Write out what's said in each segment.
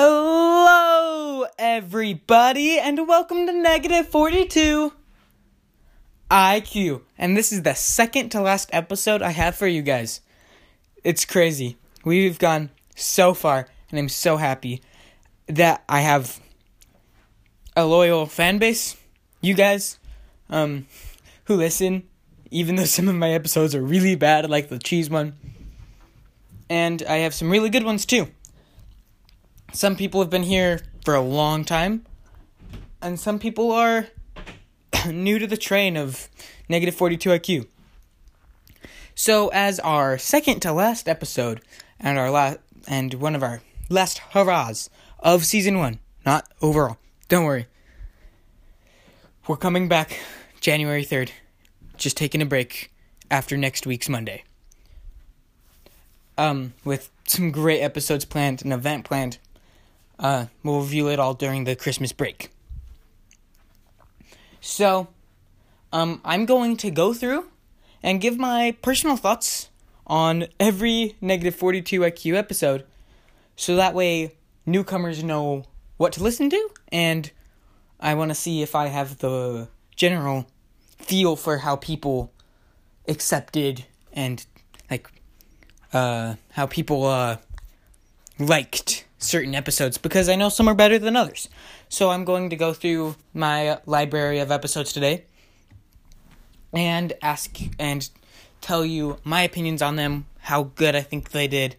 Hello, everybody, and welcome to Negative 42 IQ. And this is the second to last episode I have for you guys. It's crazy. We've gone so far, and I'm so happy that I have a loyal fan base. You guys, um, who listen, even though some of my episodes are really bad, like the cheese one. And I have some really good ones too. Some people have been here for a long time, and some people are new to the train of negative 42 IQ. So, as our second to last episode and our last and one of our last hurrahs of season one, not overall, don't worry. We're coming back January 3rd, just taking a break after next week's Monday. Um, with some great episodes planned, an event planned uh, we'll review it all during the Christmas break. So, um, I'm going to go through and give my personal thoughts on every negative 42 IQ episode so that way newcomers know what to listen to and I want to see if I have the general feel for how people accepted and like uh how people uh liked certain episodes because I know some are better than others. So I'm going to go through my library of episodes today and ask and tell you my opinions on them, how good I think they did,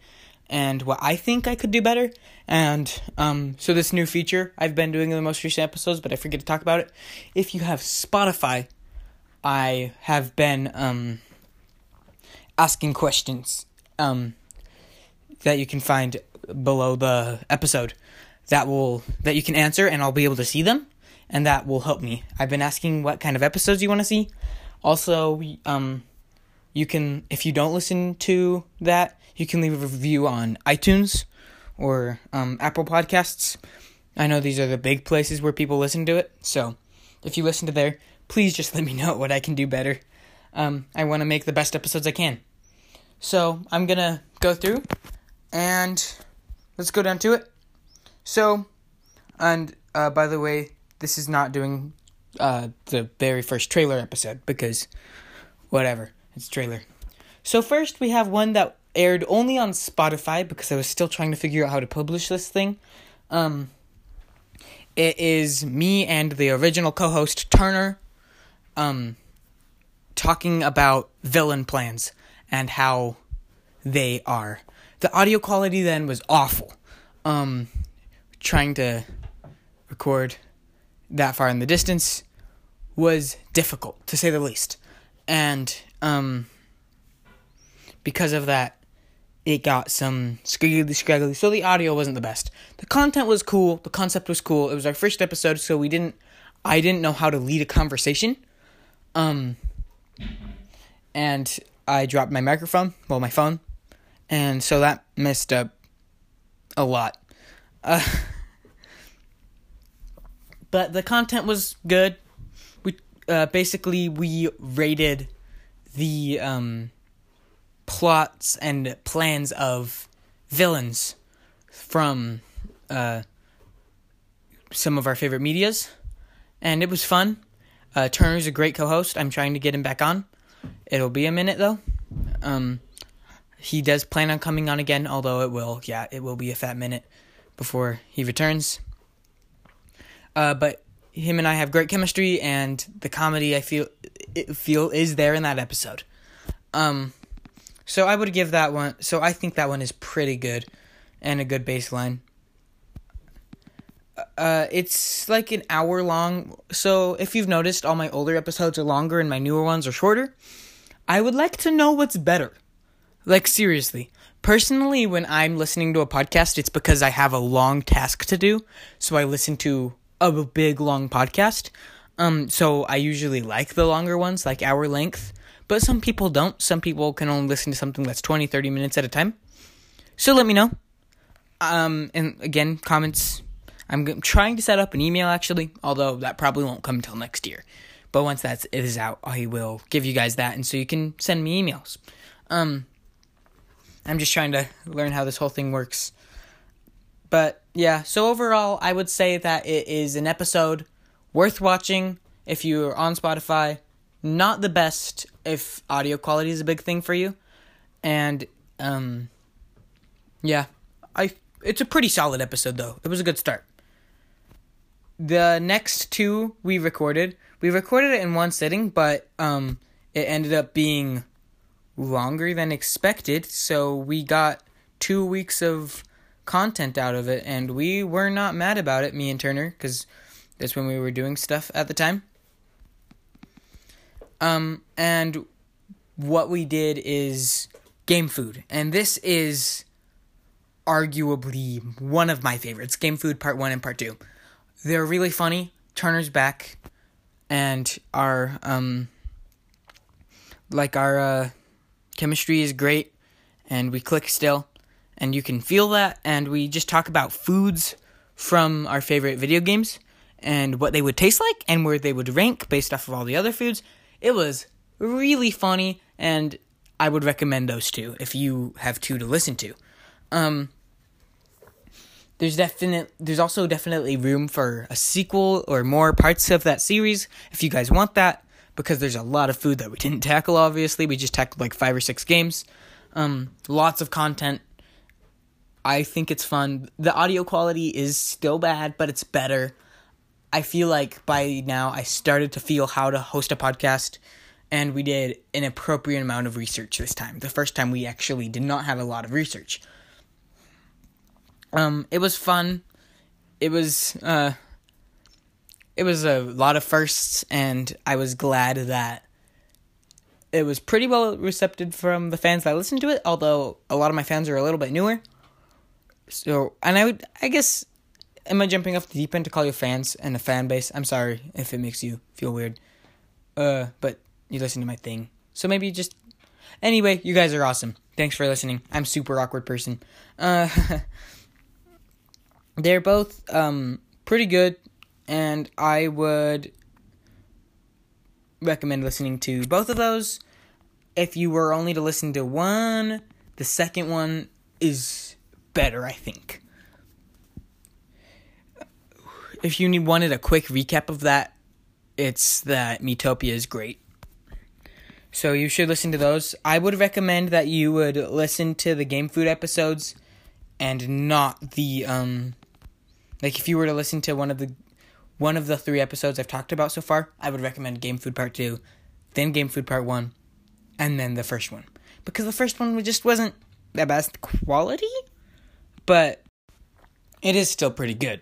and what I think I could do better. And um, so this new feature I've been doing in the most recent episodes, but I forget to talk about it. If you have Spotify, I have been um, asking questions um, that you can find below the episode that will that you can answer and I'll be able to see them and that will help me. I've been asking what kind of episodes you want to see. Also, um you can if you don't listen to that, you can leave a review on iTunes or um, Apple Podcasts. I know these are the big places where people listen to it. So, if you listen to there, please just let me know what I can do better. Um, I want to make the best episodes I can. So, I'm going to go through and let's go down to it. So, and uh, by the way, this is not doing uh, the very first trailer episode because whatever, it's trailer. So first we have one that aired only on Spotify because I was still trying to figure out how to publish this thing. Um, it is me and the original co-host Turner, um, talking about villain plans and how they are the audio quality then was awful. Um, trying to record that far in the distance was difficult to say the least, and um, because of that, it got some squiggly scraggly. So the audio wasn't the best. The content was cool. The concept was cool. It was our first episode, so we didn't. I didn't know how to lead a conversation. Um, and I dropped my microphone, well, my phone, and so that messed up a lot. Uh, but the content was good. We uh, basically we rated the um, plots and plans of villains from uh, some of our favorite medias, and it was fun. Uh, Turner's a great co-host. I'm trying to get him back on. It'll be a minute though. Um, he does plan on coming on again, although it will, yeah, it will be a fat minute before he returns. Uh, but him and I have great chemistry, and the comedy I feel feel is there in that episode. Um, so I would give that one. So I think that one is pretty good, and a good baseline. Uh, it's like an hour long. So if you've noticed, all my older episodes are longer, and my newer ones are shorter. I would like to know what's better. Like, seriously. Personally, when I'm listening to a podcast, it's because I have a long task to do. So I listen to a big, long podcast. Um, so I usually like the longer ones, like hour length. But some people don't. Some people can only listen to something that's 20, 30 minutes at a time. So let me know. Um, and again, comments. I'm trying to set up an email actually, although that probably won't come until next year. But once that is out, I will give you guys that, and so you can send me emails. Um, I'm just trying to learn how this whole thing works. But yeah, so overall, I would say that it is an episode worth watching if you're on Spotify. Not the best if audio quality is a big thing for you. And, um, yeah, I it's a pretty solid episode though. It was a good start. The next two we recorded, we recorded it in one sitting, but um, it ended up being longer than expected. So we got two weeks of content out of it, and we were not mad about it, me and Turner, because that's when we were doing stuff at the time. Um, and what we did is game food, and this is arguably one of my favorites. Game food part one and part two. They're really funny. Turner's back, and our um, like our uh, chemistry is great, and we click still, and you can feel that. And we just talk about foods from our favorite video games and what they would taste like and where they would rank based off of all the other foods. It was really funny, and I would recommend those two if you have two to listen to. Um, there's definite there's also definitely room for a sequel or more parts of that series if you guys want that because there's a lot of food that we didn't tackle obviously. We just tackled like five or six games. Um, lots of content. I think it's fun. The audio quality is still bad but it's better. I feel like by now i started to feel how to host a podcast and we did an appropriate amount of research this time. The first time we actually did not have a lot of research. Um, it was fun. It was uh, it was a lot of firsts, and I was glad that it was pretty well received from the fans that listened to it. Although a lot of my fans are a little bit newer. So, and I would, I guess, am I jumping off the deep end to call you fans and a fan base? I'm sorry if it makes you feel weird. Uh, but you listen to my thing, so maybe just. Anyway, you guys are awesome. Thanks for listening. I'm super awkward person. Uh. they're both um, pretty good, and I would recommend listening to both of those. If you were only to listen to one, the second one is better, I think. If you wanted a quick recap of that, it's that Miitopia is great. So you should listen to those. I would recommend that you would listen to the Game Food episodes and not the um like if you were to listen to one of the one of the three episodes I've talked about so far, I would recommend Game Food Part 2, then Game Food Part 1, and then the first one. Because the first one just wasn't the best quality, but it is still pretty good.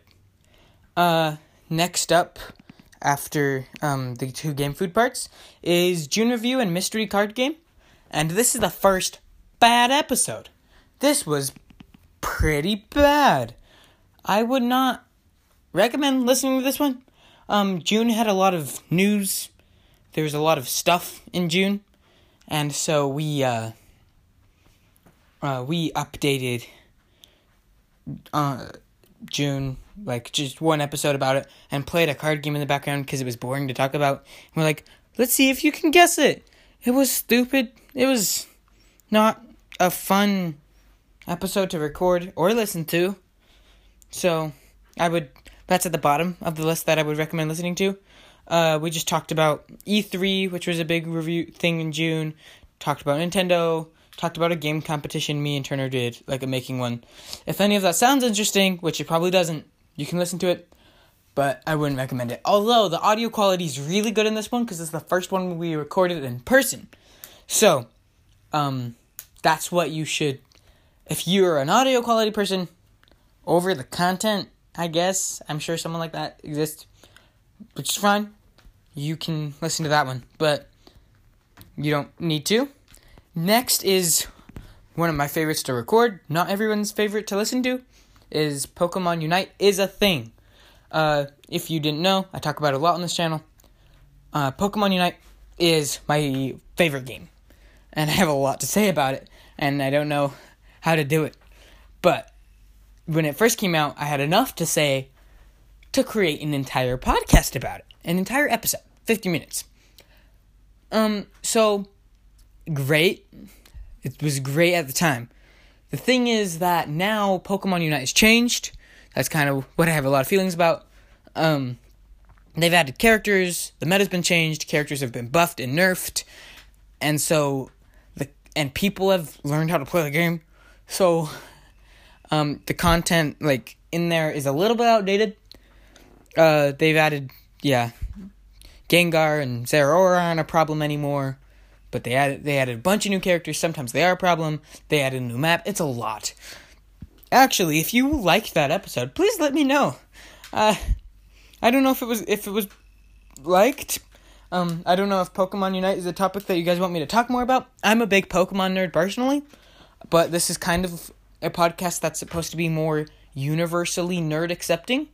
Uh next up after um, the two game food parts is June review and mystery card game. And this is the first bad episode. This was pretty bad. I would not recommend listening to this one. Um, June had a lot of news. There was a lot of stuff in June, and so we uh, uh, we updated uh, June like just one episode about it and played a card game in the background because it was boring to talk about. And we're like, let's see if you can guess it. It was stupid. It was not a fun episode to record or listen to. So, I would. That's at the bottom of the list that I would recommend listening to. Uh, we just talked about E3, which was a big review thing in June. Talked about Nintendo. Talked about a game competition me and Turner did, like a making one. If any of that sounds interesting, which it probably doesn't, you can listen to it. But I wouldn't recommend it. Although the audio quality is really good in this one because it's the first one we recorded in person. So, um, that's what you should. If you're an audio quality person, over the content, I guess. I'm sure someone like that exists, which is fine. You can listen to that one, but you don't need to. Next is one of my favorites to record. Not everyone's favorite to listen to is Pokemon Unite is a thing. Uh, if you didn't know, I talk about it a lot on this channel. Uh, Pokemon Unite is my favorite game, and I have a lot to say about it, and I don't know how to do it. But when it first came out, I had enough to say to create an entire podcast about it, an entire episode, 50 minutes. Um, so great. It was great at the time. The thing is that now Pokemon Unite has changed. That's kind of what I have a lot of feelings about. Um, they've added characters. The meta's been changed. Characters have been buffed and nerfed, and so the and people have learned how to play the game. So, um, the content like in there is a little bit outdated. Uh, they've added yeah, Gengar and Zeraora aren't a problem anymore. But they added they added a bunch of new characters. Sometimes they are a problem. They added a new map. It's a lot. Actually, if you liked that episode, please let me know. Uh, I don't know if it was if it was liked. Um, I don't know if Pokemon Unite is a topic that you guys want me to talk more about. I'm a big Pokemon nerd personally, but this is kind of a podcast that's supposed to be more universally nerd accepting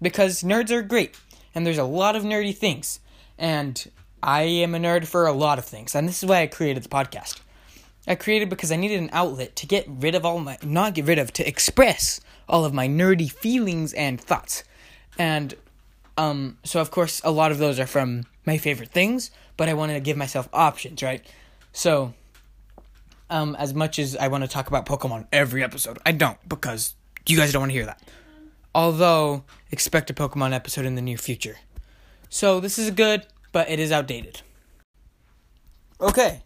because nerds are great and there's a lot of nerdy things. And I am a nerd for a lot of things, and this is why I created the podcast. I created because I needed an outlet to get rid of all my not get rid of to express all of my nerdy feelings and thoughts. And um so of course a lot of those are from my favorite things, but I wanted to give myself options, right? So um as much as I want to talk about Pokemon every episode, I don't because you guys don't want to hear that. Although expect a Pokemon episode in the near future. So this is good but it is outdated. Okay,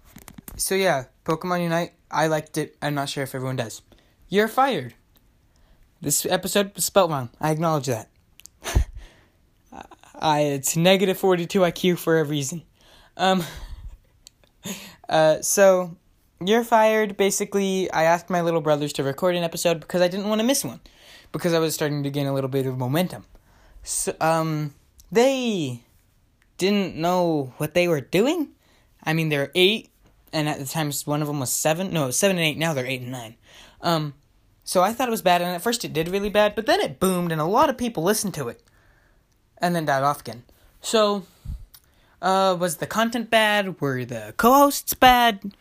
so yeah, Pokemon Unite, I liked it. I'm not sure if everyone does. You're fired. This episode was spelled wrong. I acknowledge that. I it's negative 42 IQ for a reason. Um. Uh. So, you're fired. Basically, I asked my little brothers to record an episode because I didn't want to miss one, because I was starting to gain a little bit of momentum. So, um, they didn't know what they were doing. I mean, they're eight, and at the time, one of them was seven. No, seven and eight. Now they're eight and nine. Um, so I thought it was bad, and at first it did really bad, but then it boomed, and a lot of people listened to it, and then died off again. So, uh, was the content bad? Were the co-hosts bad?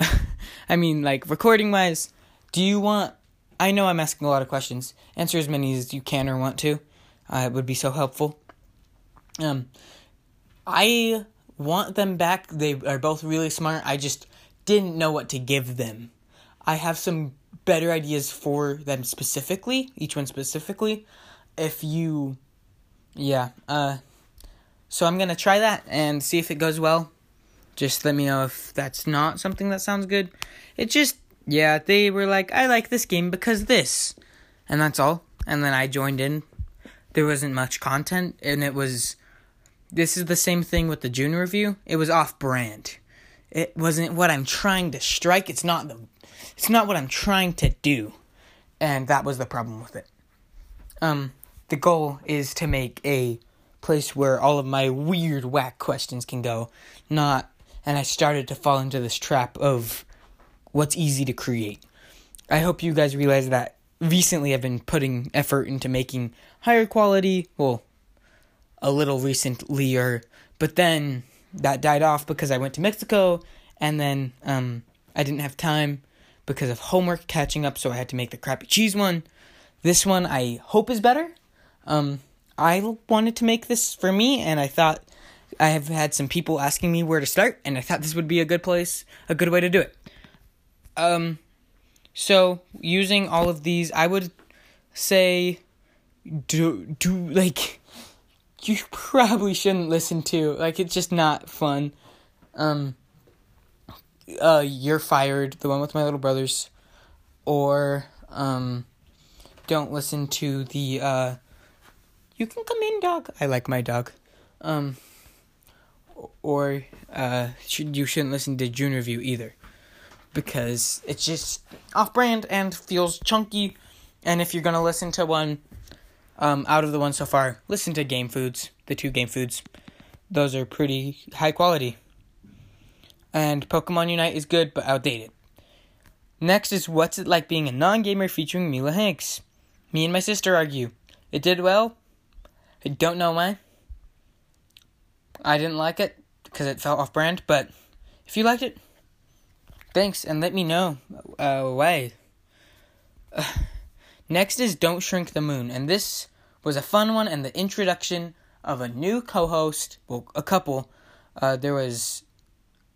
I mean, like recording wise, do you want? I know I'm asking a lot of questions. Answer as many as you can or want to. Uh, it would be so helpful. Um, I want them back. They are both really smart. I just didn't know what to give them. I have some better ideas for them specifically, each one specifically. If you yeah, uh so I'm to try that and see if it goes well. Just let me know if that's not something that sounds good. It just yeah, they were like, "I like this game because this." And that's all. And then I joined in. There wasn't much content and it was this is the same thing with the June review. It was off brand. It wasn't what I'm trying to strike. It's not the it's not what I'm trying to do. And that was the problem with it. Um the goal is to make a place where all of my weird whack questions can go, not and I started to fall into this trap of what's easy to create. I hope you guys realize that recently I've been putting effort into making higher quality, well, a little recently or but then that died off because I went to Mexico and then um, I didn't have time because of homework catching up so I had to make the crappy cheese one. This one I hope is better. Um, I wanted to make this for me and I thought I have had some people asking me where to start and I thought this would be a good place, a good way to do it. Um so using all of these I would say do do like you probably shouldn't listen to. Like it's just not fun. Um uh You're Fired, the one with my little brothers or um don't listen to the uh You Can Come In Dog. I like my dog. Um or uh you shouldn't listen to June Review either because it's just off brand and feels chunky and if you're to listen to one um, out of the ones so far, listen to Game Foods, the two Game Foods. Those are pretty high quality. And Pokemon Unite is good but outdated. Next is What's It Like Being a Non Gamer featuring Mila Hanks. Me and my sister argue. It did well. I don't know why. I didn't like it because it felt off brand, but if you liked it, thanks and let me know uh, why. Uh, Next is Don't Shrink the Moon, and this was a fun one and the introduction of a new co-host, well, a couple. Uh, there was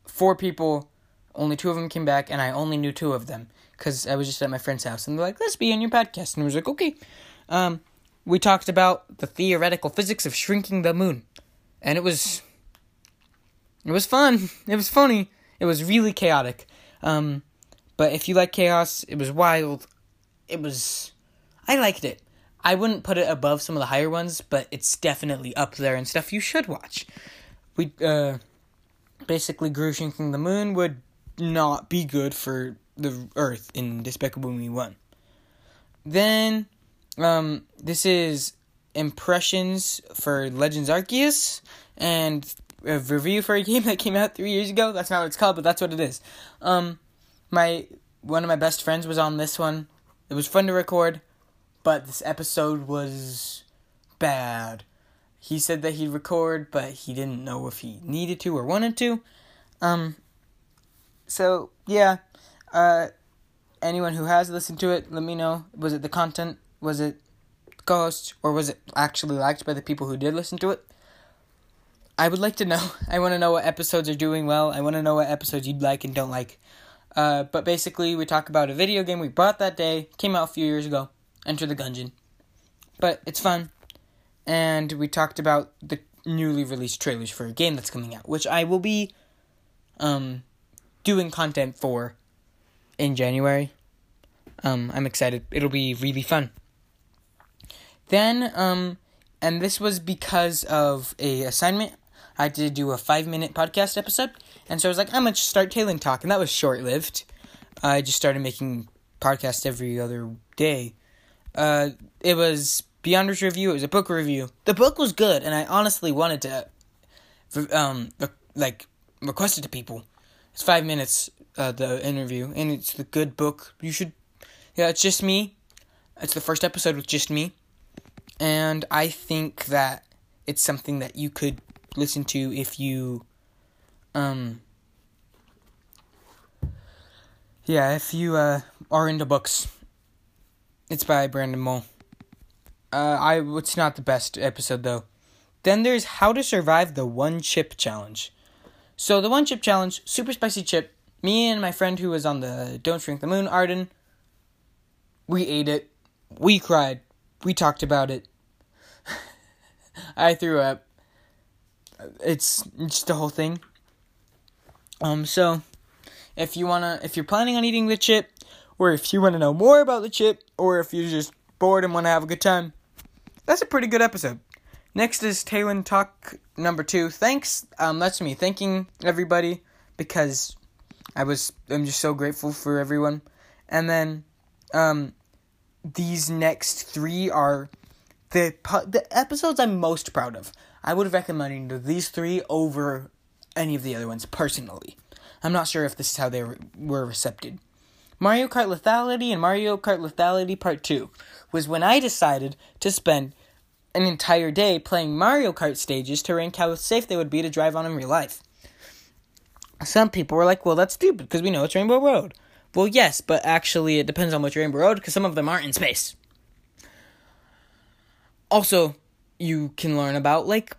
four people, only two of them came back, and I only knew two of them because I was just at my friend's house, and they're like, "Let's be on your podcast," and I was like, "Okay." Um, we talked about the theoretical physics of shrinking the moon. And it was it was fun. It was funny. It was really chaotic. Um, but if you like chaos, it was wild. It was I liked it. I wouldn't put it above some of the higher ones, but it's definitely up there and stuff you should watch. We uh basically Gru shrinking the moon would not be good for the Earth in Despicable Me 1. Then, um, this is impressions for Legends Arceus and a review for a game that came out three years ago. That's not what it's called, but that's what it is. Um, my one of my best friends was on this one. It was fun to record, but this episode was bad. He said that he'd record, but he didn't know if he needed to or wanted to. Um, so yeah, uh, anyone who has listened to it, let me know. Was it the content? Was it ghosts? Or was it actually liked by the people who did listen to it? I would like to know. I want to know what episodes are doing well. I want to know what episodes you'd like and don't like. Uh, but basically, we talk about a video game we bought that day, came out a few years ago, Enter the Gungeon. But it's fun. And we talked about the newly released trailers for a game that's coming out, which I will be um, doing content for in January. Um, I'm excited. It'll be really fun. Then, um, and this was because of a assignment. I had to do a five minute podcast episode, and so I was like, I'm gonna start Talon Talk, and that was short lived. I just started making podcasts every other day. Uh, it was Beyonders review. It was a book review. The book was good, and I honestly wanted to, um, like request it to people. It's five minutes uh, the interview, and it's the good book. You should, yeah, it's just me. It's the first episode with just me, and I think that it's something that you could listen to if you, um, yeah, if you uh, are into books. It's by Brandon Mull. Uh, I it's not the best episode though. Then there's How to Survive the One Chip Challenge. So the One Chip Challenge, super spicy chip, me and my friend who was on the Don't Shrink the Moon, Arden, we ate it. We cried. We talked about it. I threw up. It's just the whole thing. Um, so if you wanna, if you're planning on eating the chip, or if you wanna know more about the chip, or if you're just bored and wanna have a good time, that's a pretty good episode. Next is Talon Talk number two. Thanks. Um, that's me thanking everybody because I was I'm just so grateful for everyone. And then um these next 3 are the the episodes I'm most proud of. I would recommend these 3 over any of the other ones personally. I'm not sure if this is how they were recepted. Mario Kart Lethality and Mario Kart Lethality Part 2 was when I decided to spend an entire day playing Mario Kart stages to rank how safe they would be to drive on in real life. Some people were like, well, that's stupid because we know it's Rainbow Road. Well, yes, but actually, it depends on which Rainbow Road because some of them aren't in space. Also, you can learn about, like,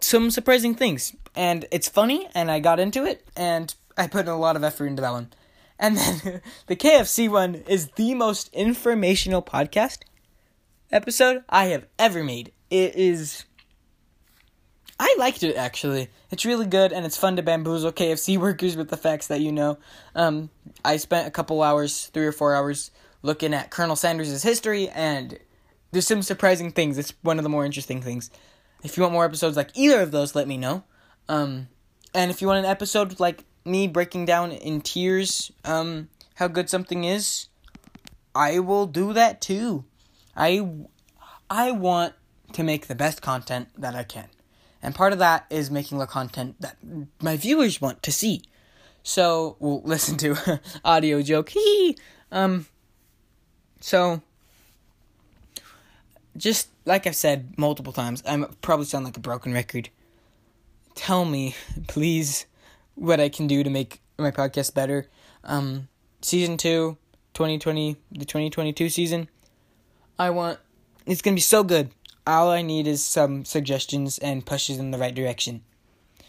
some surprising things. And it's funny, and I got into it, and I put in a lot of effort into that one. And then the KFC one is the most informational podcast episode I have ever made. It is I liked it actually. It's really good and it's fun to bamboozle KFC workers with the facts that you know. Um, I spent a couple hours, three or four hours, looking at Colonel Sanders' history, and there's some surprising things. It's one of the more interesting things. If you want more episodes like either of those, let me know. Um, and if you want an episode like me breaking down in tears um, how good something is, I will do that too. I I want to make the best content that I can. And part of that is making the content that my viewers want to see. So, we'll listen to audio joke. Um so just like I've said multiple times, I probably sound like a broken record. Tell me, please, what I can do to make my podcast better. Um, season 2, 2020, the 2022 season. I want it's gonna be so good. All I need is some suggestions and pushes in the right direction.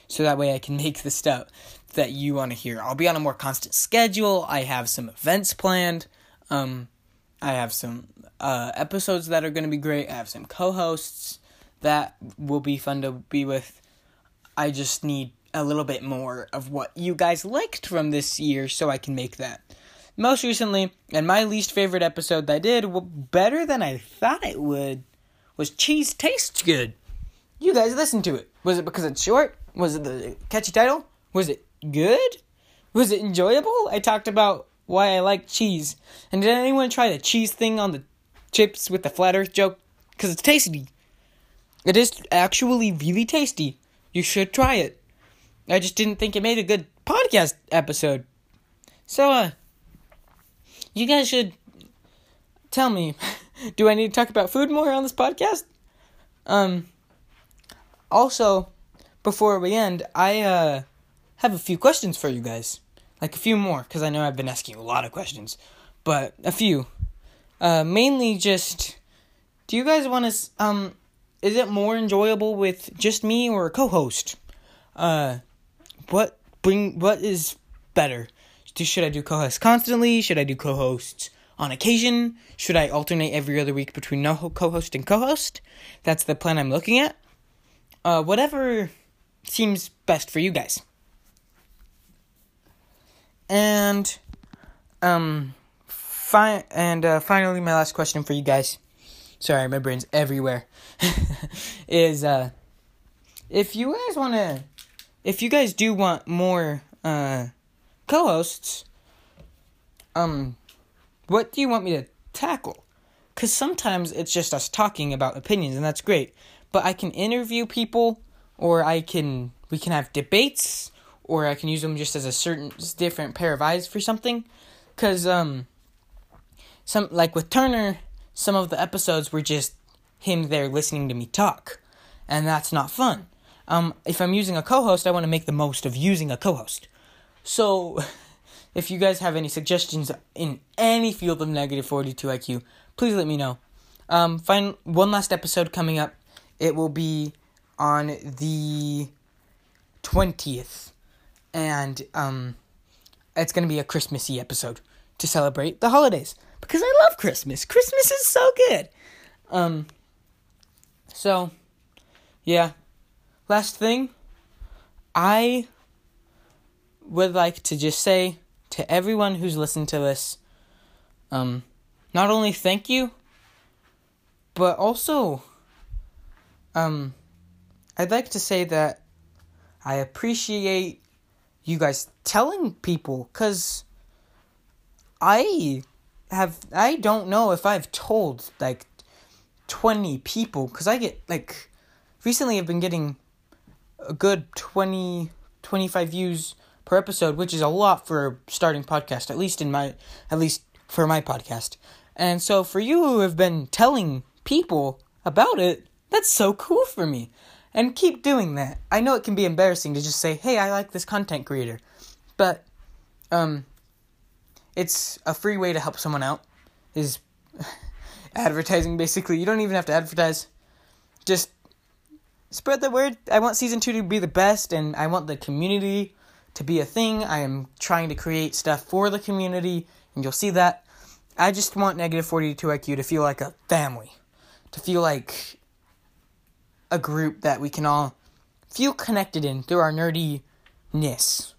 So that way I can make the stuff that you want to hear. I'll be on a more constant schedule. I have some events planned. Um, I have some uh, episodes that are going to be great. I have some co hosts that will be fun to be with. I just need a little bit more of what you guys liked from this year so I can make that. Most recently, and my least favorite episode that I did, well, better than I thought it would, was Cheese Tastes Good. You guys listened to it. Was it because it's short? Was it the catchy title? Was it good? Was it enjoyable? I talked about why I like cheese. And did anyone try the cheese thing on the chips with the flat earth joke? Because it's tasty. It is actually really tasty. You should try it. I just didn't think it made a good podcast episode. So, uh, you guys should tell me do I need to talk about food more on this podcast? Um, also, before we end, I, uh, have a few questions for you guys. Like a few more, because I know I've been asking a lot of questions, but a few. Uh, mainly just, do you guys want to, um, is it more enjoyable with just me or a co-host? Uh, what bring, what is better? Should I do co-hosts constantly? Should I do co-hosts on occasion? Should I alternate every other week between no co-host and co-host? That's the plan I'm looking at. Uh, whatever seems best for you guys. And um fi- and uh, finally my last question for you guys. Sorry, my brain's everywhere. is uh if you guys want to if you guys do want more uh co-hosts um what do you want me to tackle? Cuz sometimes it's just us talking about opinions and that's great. But I can interview people or I can we can have debates or I can use them just as a certain different pair of eyes for something. Cause um, some like with Turner, some of the episodes were just him there listening to me talk, and that's not fun. Um, if I'm using a co-host, I want to make the most of using a co-host. So, if you guys have any suggestions in any field of negative 42 IQ, please let me know. Um, find one last episode coming up. It will be on the 20th and um, it's gonna be a Christmassy episode to celebrate the holidays because I love Christmas. Christmas is so good. Um, so yeah. Last thing, I would like to just say to everyone who's listened to this, um, not only thank you, but also, um, I'd like to say that I appreciate you guys telling people cuz I have I don't know if I've told like 20 people cuz I get like recently I've been getting a good 20 25 views per episode, which is a lot for a starting podcast, at least in my at least for my podcast. And so for you who have been telling people about it, that's so cool for me and keep doing that. I know it can be embarrassing to just say, "Hey, I like this content creator," but um, it's a free way to help someone out. Is advertising basically? You don't even have to advertise. Just spread the word. I want season two to be the best, and I want the community to be a thing. I am trying to create stuff for the community, and you'll see that. I just want negative 42 IQ to feel like a family, to feel like a group that we can all feel connected in through our nerdiness.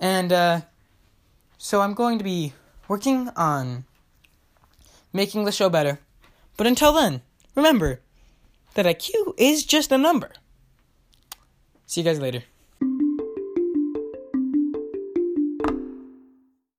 And uh, so I'm going to be working on making the show better. But until then, remember that IQ is just a number. See you guys later.